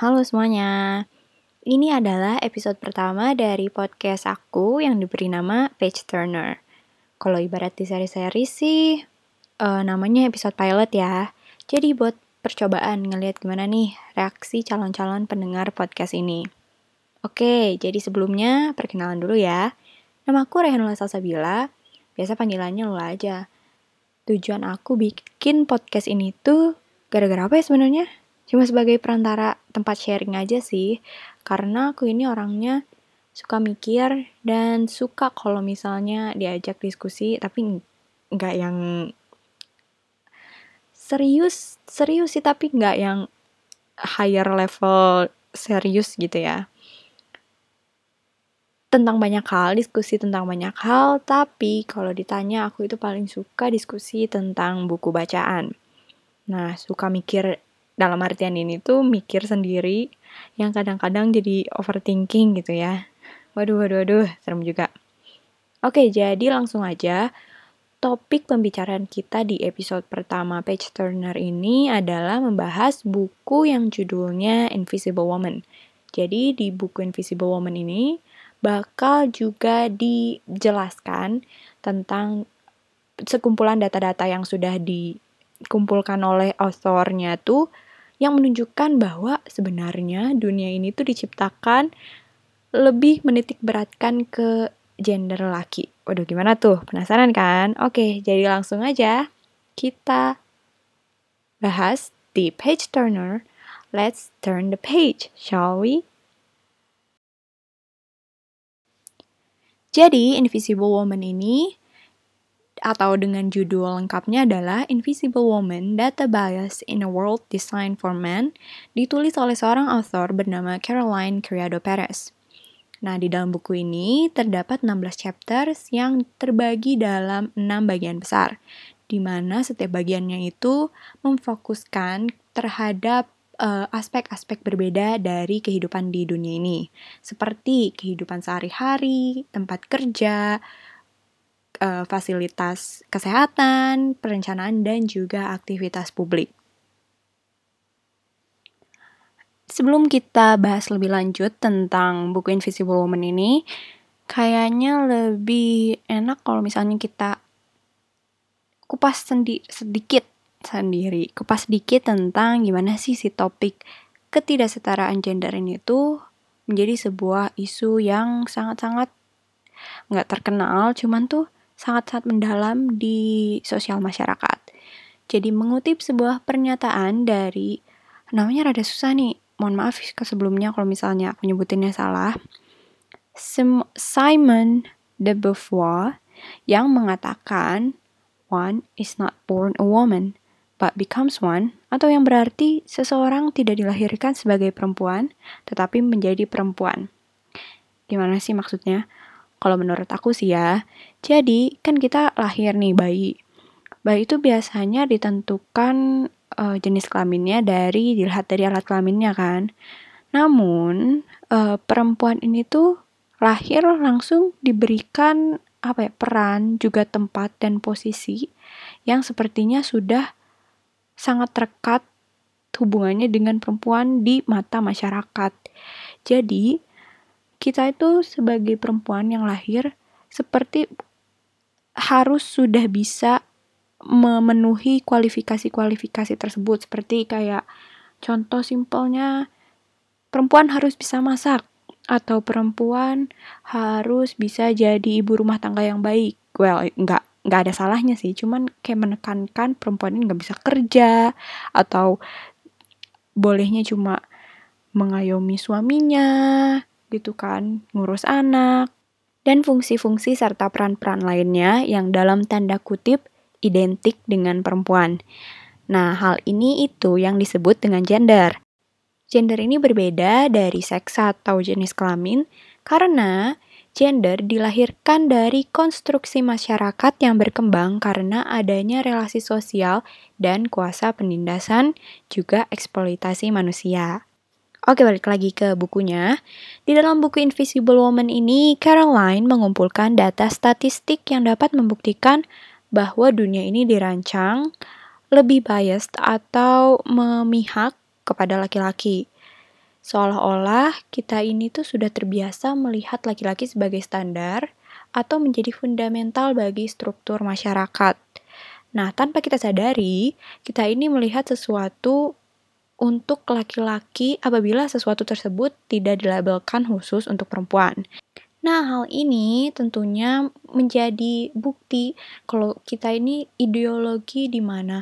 Halo semuanya. Ini adalah episode pertama dari podcast aku yang diberi nama Page Turner. Kalau ibarat di seri-seri sih, uh, namanya episode pilot ya. Jadi buat percobaan ngelihat gimana nih reaksi calon-calon pendengar podcast ini. Oke, jadi sebelumnya perkenalan dulu ya. Nama aku Rehanula Salsabila, biasa panggilannya Lula aja. Tujuan aku bikin podcast ini tuh Gara-gara apa ya sebenarnya? Cuma sebagai perantara tempat sharing aja sih. Karena aku ini orangnya suka mikir dan suka kalau misalnya diajak diskusi tapi nggak yang serius serius sih tapi nggak yang higher level serius gitu ya tentang banyak hal diskusi tentang banyak hal tapi kalau ditanya aku itu paling suka diskusi tentang buku bacaan Nah, suka mikir dalam artian ini tuh mikir sendiri yang kadang-kadang jadi overthinking gitu ya. Waduh, waduh, waduh, serem juga. Oke, jadi langsung aja. Topik pembicaraan kita di episode pertama Page Turner ini adalah membahas buku yang judulnya Invisible Woman. Jadi di buku Invisible Woman ini bakal juga dijelaskan tentang sekumpulan data-data yang sudah di dikumpulkan oleh authornya tuh yang menunjukkan bahwa sebenarnya dunia ini tuh diciptakan lebih menitik beratkan ke gender laki. Waduh, gimana tuh? Penasaran kan? Oke, jadi langsung aja kita bahas di page turner. Let's turn the page, shall we? Jadi, Invisible Woman ini atau dengan judul lengkapnya adalah Invisible Woman, Data Bias in a World Designed for Men, ditulis oleh seorang author bernama Caroline Criado Perez. Nah, di dalam buku ini terdapat 16 chapters yang terbagi dalam 6 bagian besar, di mana setiap bagiannya itu memfokuskan terhadap eh, aspek-aspek uh, berbeda dari kehidupan di dunia ini, seperti kehidupan sehari-hari, tempat kerja, uh, fasilitas kesehatan, perencanaan, dan juga aktivitas publik. Sebelum kita bahas lebih lanjut tentang buku Invisible Woman ini, kayaknya lebih enak kalau misalnya kita kupas sendi sedikit sendiri, kupas sedikit tentang gimana sih si topik ketidaksetaraan gender ini tuh menjadi sebuah isu yang sangat-sangat nggak terkenal, cuman tuh sangat-sangat mendalam di sosial masyarakat. Jadi mengutip sebuah pernyataan dari namanya rada susah nih. Mohon maaf ke sebelumnya kalau misalnya aku nyebutinnya salah. Simon de Beauvoir yang mengatakan one is not born a woman but becomes one atau yang berarti seseorang tidak dilahirkan sebagai perempuan tetapi menjadi perempuan. Gimana sih maksudnya? Kalau menurut aku sih ya. Jadi, kan kita lahir nih bayi. Bayi itu biasanya ditentukan uh, jenis kelaminnya dari dilihat dari alat kelaminnya kan. Namun, uh, perempuan ini tuh lahir langsung diberikan apa ya, peran, juga tempat dan posisi yang sepertinya sudah sangat terkat hubungannya dengan perempuan di mata masyarakat. Jadi, kita itu sebagai perempuan yang lahir seperti harus sudah bisa memenuhi kualifikasi-kualifikasi tersebut seperti kayak contoh simpelnya perempuan harus bisa masak atau perempuan harus bisa jadi ibu rumah tangga yang baik. Well, nggak nggak ada salahnya sih, cuman kayak menekankan perempuan ini nggak bisa kerja atau bolehnya cuma mengayomi suaminya, gitu kan, ngurus anak, dan fungsi-fungsi serta peran-peran lainnya yang dalam tanda kutip identik dengan perempuan. Nah, hal ini itu yang disebut dengan gender. Gender ini berbeda dari seks atau jenis kelamin karena gender dilahirkan dari konstruksi masyarakat yang berkembang karena adanya relasi sosial dan kuasa penindasan juga eksploitasi manusia. Oke, balik lagi ke bukunya. Di dalam buku Invisible Woman ini, Caroline mengumpulkan data statistik yang dapat membuktikan bahwa dunia ini dirancang lebih biased atau memihak kepada laki-laki. Seolah-olah kita ini tuh sudah terbiasa melihat laki-laki sebagai standar atau menjadi fundamental bagi struktur masyarakat. Nah, tanpa kita sadari, kita ini melihat sesuatu untuk laki-laki apabila sesuatu tersebut tidak dilabelkan khusus untuk perempuan. Nah, hal ini tentunya menjadi bukti kalau kita ini ideologi di mana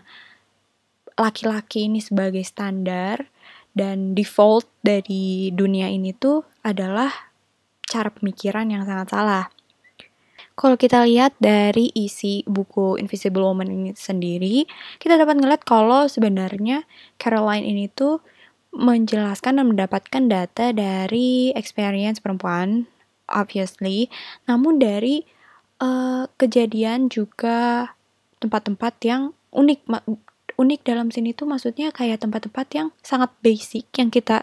laki-laki ini sebagai standar dan default dari dunia ini tuh adalah cara pemikiran yang sangat salah. Kalau kita lihat dari isi buku Invisible Woman ini sendiri, kita dapat ngeliat kalau sebenarnya Caroline ini tuh menjelaskan dan mendapatkan data dari experience perempuan, obviously, namun dari uh, kejadian juga tempat-tempat yang unik unik dalam sini tuh maksudnya kayak tempat-tempat yang sangat basic yang kita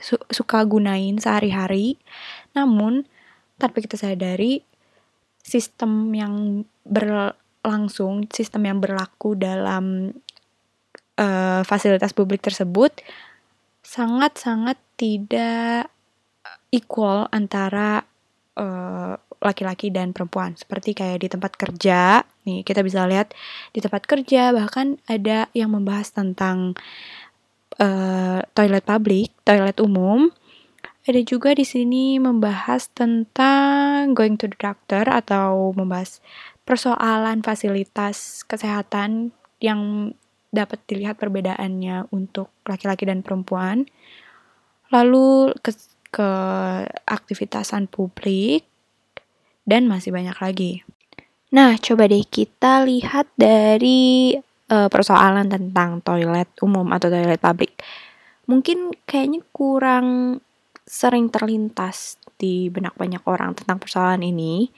su suka gunain sehari-hari. Namun tanpa kita sadari sistem yang berlangsung, sistem yang berlaku dalam uh, fasilitas publik tersebut sangat-sangat tidak equal antara uh, laki-laki dan perempuan. Seperti kayak di tempat kerja, nih kita bisa lihat di tempat kerja bahkan ada yang membahas tentang uh, toilet publik, toilet umum. Ada juga di sini membahas tentang going to the doctor atau membahas persoalan fasilitas kesehatan yang dapat dilihat perbedaannya untuk laki-laki dan perempuan. Lalu ke, ke aktivitasan publik dan masih banyak lagi. Nah, coba deh kita lihat dari uh, persoalan tentang toilet umum atau toilet publik. Mungkin kayaknya kurang sering terlintas di benak banyak orang tentang persoalan ini.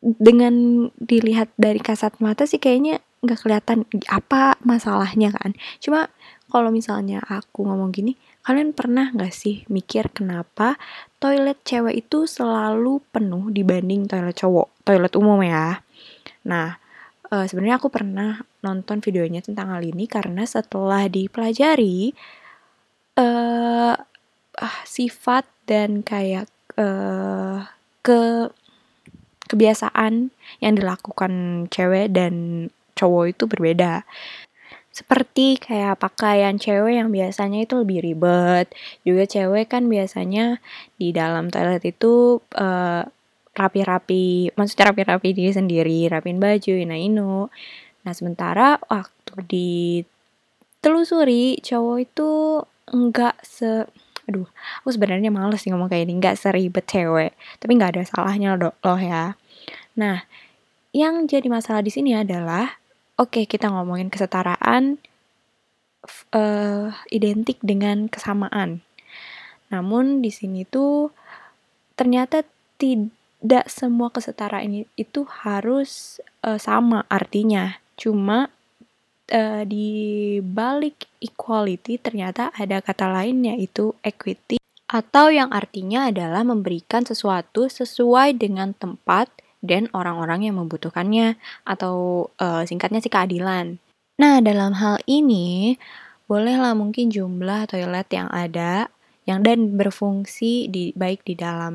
Dengan dilihat dari kasat mata sih kayaknya nggak kelihatan apa masalahnya kan. Cuma kalau misalnya aku ngomong gini, kalian pernah nggak sih mikir kenapa toilet cewek itu selalu penuh dibanding toilet cowok, toilet umum ya. Nah, uh, sebenarnya aku pernah nonton videonya tentang hal ini karena setelah dipelajari sifat dan kayak uh, ke kebiasaan yang dilakukan cewek dan cowok itu berbeda. Seperti kayak pakaian cewek yang biasanya itu lebih ribet. Juga cewek kan biasanya di dalam toilet itu uh, rapi-rapi, maksudnya rapi-rapi diri sendiri, rapin baju, ina-inu. Nah, sementara waktu di telusuri cowok itu enggak se aduh aku sebenarnya males sih ngomong kayak ini enggak seribet cewek tapi enggak ada salahnya loh, ya nah yang jadi masalah di sini adalah Oke, kita ngomongin kesetaraan uh, identik dengan kesamaan. Namun di sini tuh ternyata tidak semua kesetaraan itu harus uh, sama artinya. Cuma uh, di balik equality ternyata ada kata lain yaitu equity atau yang artinya adalah memberikan sesuatu sesuai dengan tempat dan orang-orang yang membutuhkannya atau uh, singkatnya sih keadilan. Nah, dalam hal ini bolehlah mungkin jumlah toilet yang ada yang dan berfungsi di baik di dalam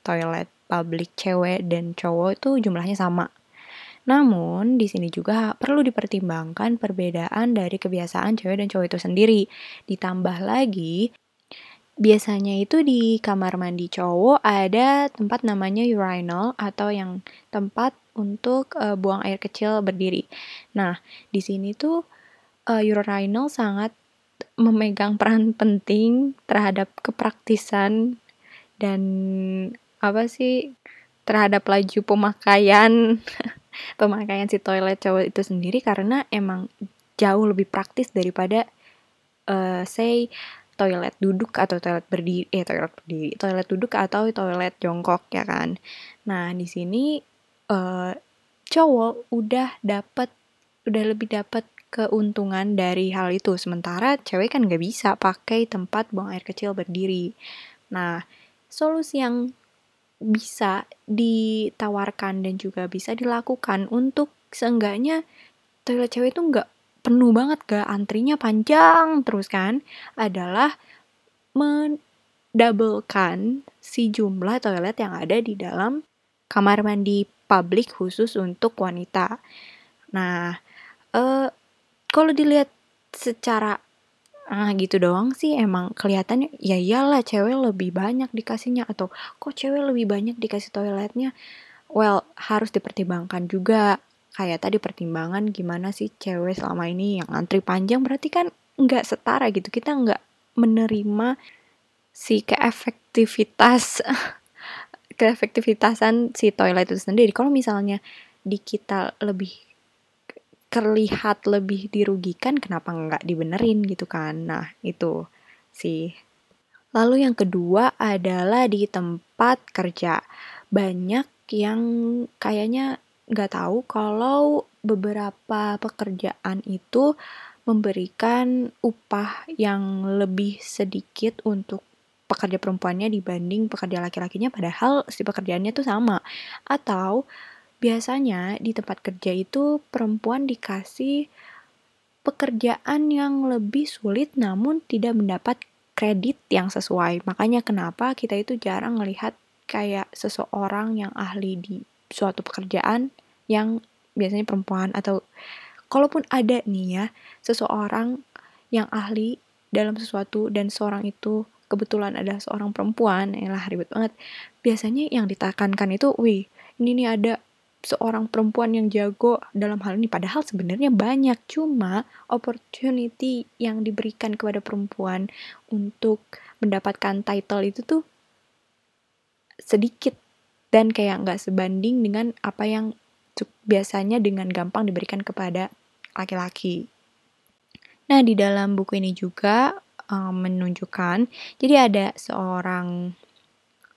toilet publik cewek dan cowok itu jumlahnya sama. Namun, di sini juga perlu dipertimbangkan perbedaan dari kebiasaan cewek dan cowok itu sendiri. Ditambah lagi, Biasanya itu di kamar mandi cowok ada tempat namanya urinal atau yang tempat untuk uh, buang air kecil berdiri. Nah, di sini tuh uh, urinal sangat memegang peran penting terhadap kepraktisan dan apa sih terhadap laju pemakaian pemakaian si toilet cowok itu sendiri karena emang jauh lebih praktis daripada uh, say toilet duduk atau toilet berdiri eh toilet berdiri toilet duduk atau toilet jongkok ya kan? Nah di sini uh, cowok udah dapat udah lebih dapat keuntungan dari hal itu. Sementara cewek kan nggak bisa pakai tempat buang air kecil berdiri. Nah solusi yang bisa ditawarkan dan juga bisa dilakukan untuk seenggaknya toilet cewek itu nggak penuh banget gak antrinya panjang terus kan adalah mendablekan si jumlah toilet yang ada di dalam kamar mandi publik khusus untuk wanita. Nah, eh kalau dilihat secara ah gitu doang sih. Emang kelihatannya ya iyalah cewek lebih banyak dikasihnya atau kok cewek lebih banyak dikasih toiletnya? Well harus dipertimbangkan juga. Kayak tadi pertimbangan gimana sih cewek selama ini yang antri panjang? Berarti kan nggak setara gitu. Kita nggak menerima si keefektivitas keefektivitasan si toilet itu sendiri. Kalau misalnya di kita lebih terlihat lebih dirugikan kenapa nggak dibenerin gitu kan? Nah itu sih. Lalu yang kedua adalah di tempat kerja. Banyak yang kayaknya nggak tahu kalau beberapa pekerjaan itu memberikan upah yang lebih sedikit untuk pekerja perempuannya dibanding pekerja laki-lakinya padahal si pekerjaannya tuh sama. Atau biasanya di tempat kerja itu perempuan dikasih pekerjaan yang lebih sulit namun tidak mendapat kredit yang sesuai. Makanya kenapa kita itu jarang melihat kayak seseorang yang ahli di suatu pekerjaan yang biasanya perempuan atau kalaupun ada nih ya seseorang yang ahli dalam sesuatu dan seorang itu kebetulan ada seorang perempuan, lah ribet banget. Biasanya yang ditekankan itu, wih, ini nih ada seorang perempuan yang jago dalam hal ini padahal sebenarnya banyak cuma opportunity yang diberikan kepada perempuan untuk mendapatkan title itu tuh sedikit dan kayak nggak sebanding dengan apa yang biasanya dengan gampang diberikan kepada laki-laki. Nah, di dalam buku ini juga um, menunjukkan jadi ada seorang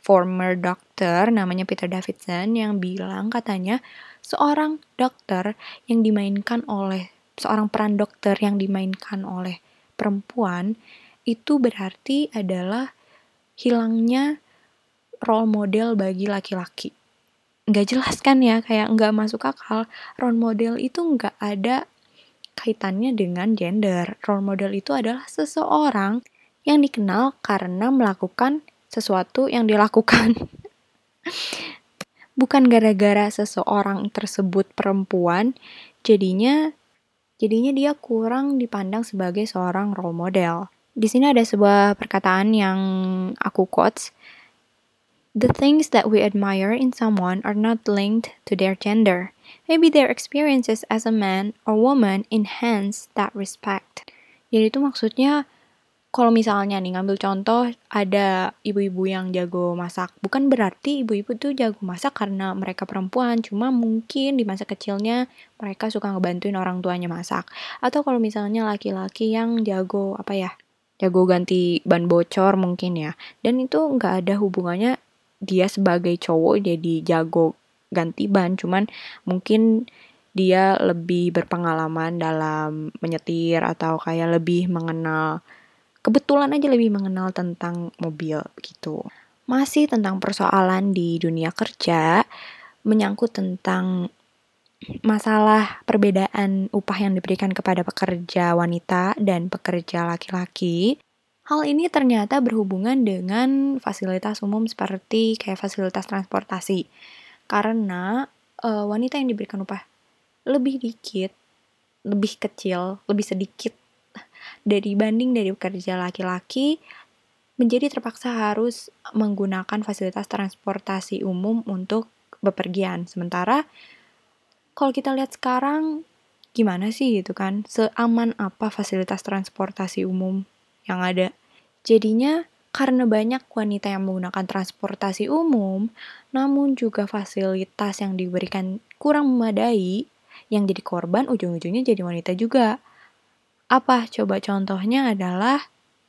former dokter namanya Peter Davidson yang bilang katanya seorang dokter yang dimainkan oleh seorang peran dokter yang dimainkan oleh perempuan itu berarti adalah hilangnya role model bagi laki-laki. Nggak jelas kan ya, kayak nggak masuk akal. Role model itu nggak ada kaitannya dengan gender. Role model itu adalah seseorang yang dikenal karena melakukan sesuatu yang dilakukan. Bukan gara-gara seseorang tersebut perempuan, jadinya jadinya dia kurang dipandang sebagai seorang role model. Di sini ada sebuah perkataan yang aku quotes. The things that we admire in someone are not linked to their gender. Maybe their experiences as a man or woman enhance that respect. Jadi itu maksudnya kalau misalnya nih ngambil contoh ada ibu-ibu yang jago masak, bukan berarti ibu-ibu tuh jago masak karena mereka perempuan, cuma mungkin di masa kecilnya mereka suka ngebantuin orang tuanya masak. Atau kalau misalnya laki-laki yang jago apa ya? Jago ganti ban bocor mungkin ya. Dan itu nggak ada hubungannya dia sebagai cowok jadi jago ganti ban, cuman mungkin dia lebih berpengalaman dalam menyetir atau kayak lebih mengenal kebetulan aja lebih mengenal tentang mobil gitu. Masih tentang persoalan di dunia kerja, menyangkut tentang masalah perbedaan upah yang diberikan kepada pekerja wanita dan pekerja laki-laki. Hal ini ternyata berhubungan dengan fasilitas umum seperti kayak fasilitas transportasi. Karena e, wanita yang diberikan upah lebih dikit, lebih kecil, lebih sedikit dari banding dari pekerja laki-laki menjadi terpaksa harus menggunakan fasilitas transportasi umum untuk bepergian. Sementara kalau kita lihat sekarang gimana sih gitu kan? Seaman apa fasilitas transportasi umum yang ada? Jadinya karena banyak wanita yang menggunakan transportasi umum, namun juga fasilitas yang diberikan kurang memadai, yang jadi korban ujung-ujungnya jadi wanita juga. Apa coba contohnya adalah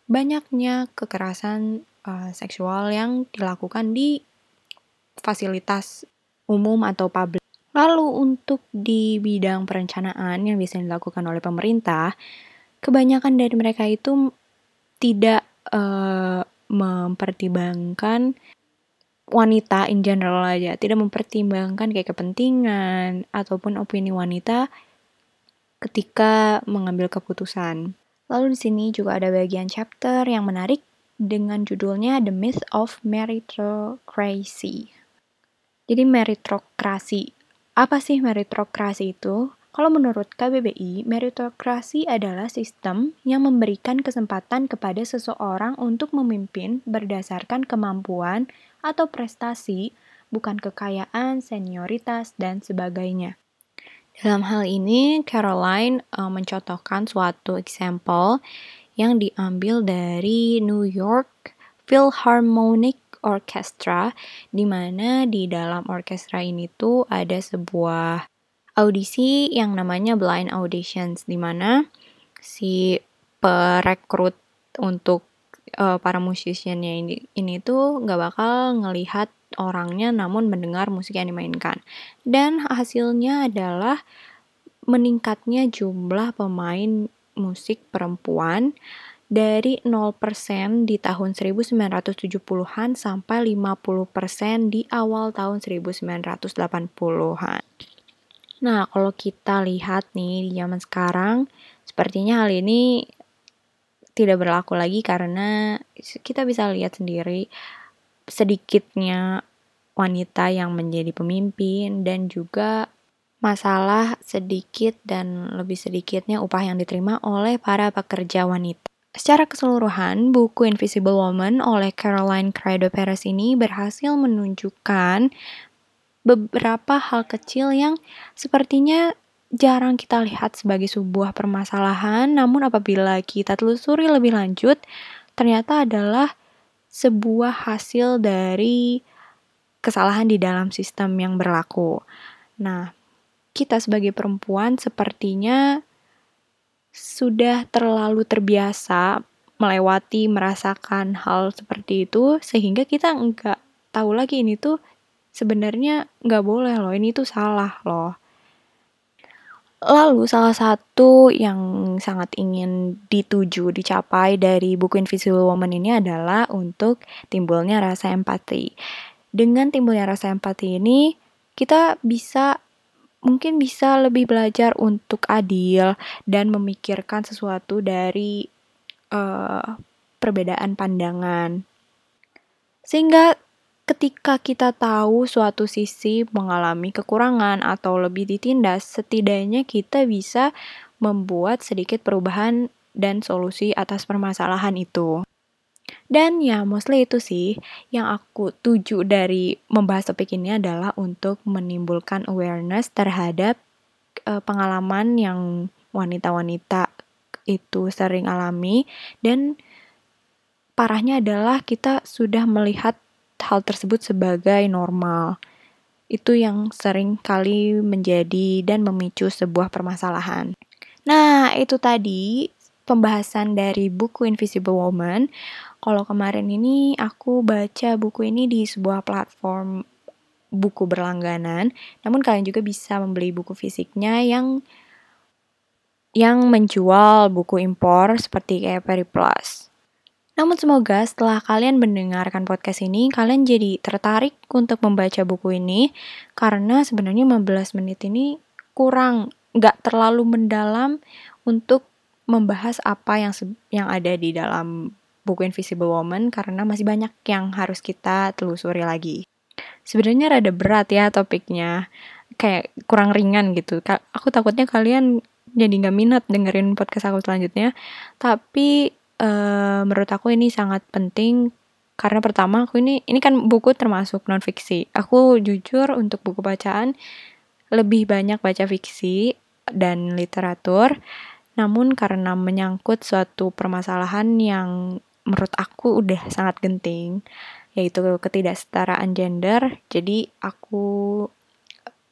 banyaknya kekerasan uh, seksual yang dilakukan di fasilitas umum atau publik. Lalu untuk di bidang perencanaan yang bisa dilakukan oleh pemerintah, kebanyakan dari mereka itu tidak uh, mempertimbangkan wanita in general aja, tidak mempertimbangkan kayak kepentingan ataupun opini wanita ketika mengambil keputusan. Lalu di sini juga ada bagian chapter yang menarik dengan judulnya The Myth of Meritocracy. Jadi meritokrasi. Apa sih meritokrasi itu? Kalau menurut KBBI, meritokrasi adalah sistem yang memberikan kesempatan kepada seseorang untuk memimpin berdasarkan kemampuan atau prestasi, bukan kekayaan, senioritas, dan sebagainya. Dalam hal ini, Caroline uh, mencontohkan suatu example yang diambil dari New York Philharmonic Orchestra, di mana di dalam orkestra ini tuh ada sebuah audisi yang namanya blind auditions, di mana si perekrut untuk uh, para musisiannya ini ini tuh nggak bakal ngelihat orangnya namun mendengar musik yang dimainkan. Dan hasilnya adalah meningkatnya jumlah pemain musik perempuan dari 0% di tahun 1970-an sampai 50% di awal tahun 1980-an. Nah, kalau kita lihat nih di zaman sekarang, sepertinya hal ini tidak berlaku lagi karena kita bisa lihat sendiri sedikitnya wanita yang menjadi pemimpin dan juga masalah sedikit dan lebih sedikitnya upah yang diterima oleh para pekerja wanita. Secara keseluruhan, buku Invisible Woman oleh Caroline Criado Perez ini berhasil menunjukkan beberapa hal kecil yang sepertinya jarang kita lihat sebagai sebuah permasalahan, namun apabila kita telusuri lebih lanjut, ternyata adalah sebuah hasil dari kesalahan di dalam sistem yang berlaku. Nah, kita sebagai perempuan sepertinya sudah terlalu terbiasa melewati merasakan hal seperti itu sehingga kita nggak tahu lagi ini tuh sebenarnya nggak boleh loh ini tuh salah loh Lalu salah satu yang sangat ingin dituju, dicapai dari buku Invisible Woman ini adalah untuk timbulnya rasa empati. Dengan timbulnya rasa empati ini, kita bisa mungkin bisa lebih belajar untuk adil dan memikirkan sesuatu dari uh, perbedaan pandangan. Sehingga ketika kita tahu suatu sisi mengalami kekurangan atau lebih ditindas, setidaknya kita bisa membuat sedikit perubahan dan solusi atas permasalahan itu. Dan ya, mostly itu sih yang aku tuju dari membahas topik ini adalah untuk menimbulkan awareness terhadap uh, pengalaman yang wanita-wanita itu sering alami dan parahnya adalah kita sudah melihat hal tersebut sebagai normal. Itu yang sering kali menjadi dan memicu sebuah permasalahan. Nah, itu tadi pembahasan dari buku Invisible Woman. Kalau kemarin ini aku baca buku ini di sebuah platform buku berlangganan, namun kalian juga bisa membeli buku fisiknya yang yang menjual buku impor seperti kayak Periplus. Namun semoga setelah kalian mendengarkan podcast ini, kalian jadi tertarik untuk membaca buku ini karena sebenarnya 15 menit ini kurang, nggak terlalu mendalam untuk membahas apa yang yang ada di dalam buku Invisible Woman karena masih banyak yang harus kita telusuri lagi. Sebenarnya rada berat ya topiknya, kayak kurang ringan gitu. Aku takutnya kalian jadi nggak minat dengerin podcast aku selanjutnya, tapi uh, menurut aku ini sangat penting karena pertama aku ini ini kan buku termasuk non fiksi. Aku jujur untuk buku bacaan lebih banyak baca fiksi dan literatur. Namun karena menyangkut suatu permasalahan yang menurut aku udah sangat genting yaitu ketidaksetaraan gender. Jadi aku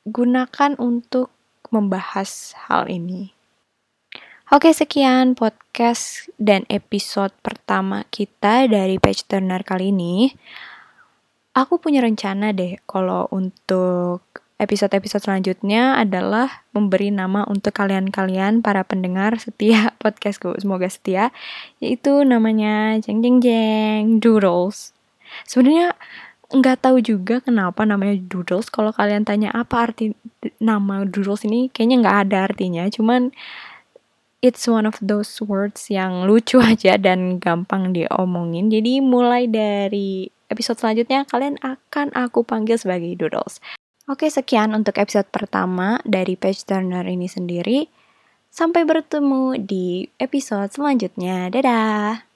gunakan untuk membahas hal ini. Oke, sekian podcast dan episode pertama kita dari Page Turner kali ini. Aku punya rencana deh kalau untuk episode-episode selanjutnya adalah memberi nama untuk kalian-kalian para pendengar setia podcastku. Semoga setia. Yaitu namanya jeng jeng jeng doodles. Sebenarnya nggak tahu juga kenapa namanya doodles. Kalau kalian tanya apa arti nama doodles ini kayaknya nggak ada artinya, cuman it's one of those words yang lucu aja dan gampang diomongin. Jadi mulai dari episode selanjutnya kalian akan aku panggil sebagai doodles. Oke, sekian untuk episode pertama dari Page Turner ini sendiri. Sampai bertemu di episode selanjutnya. Dadah!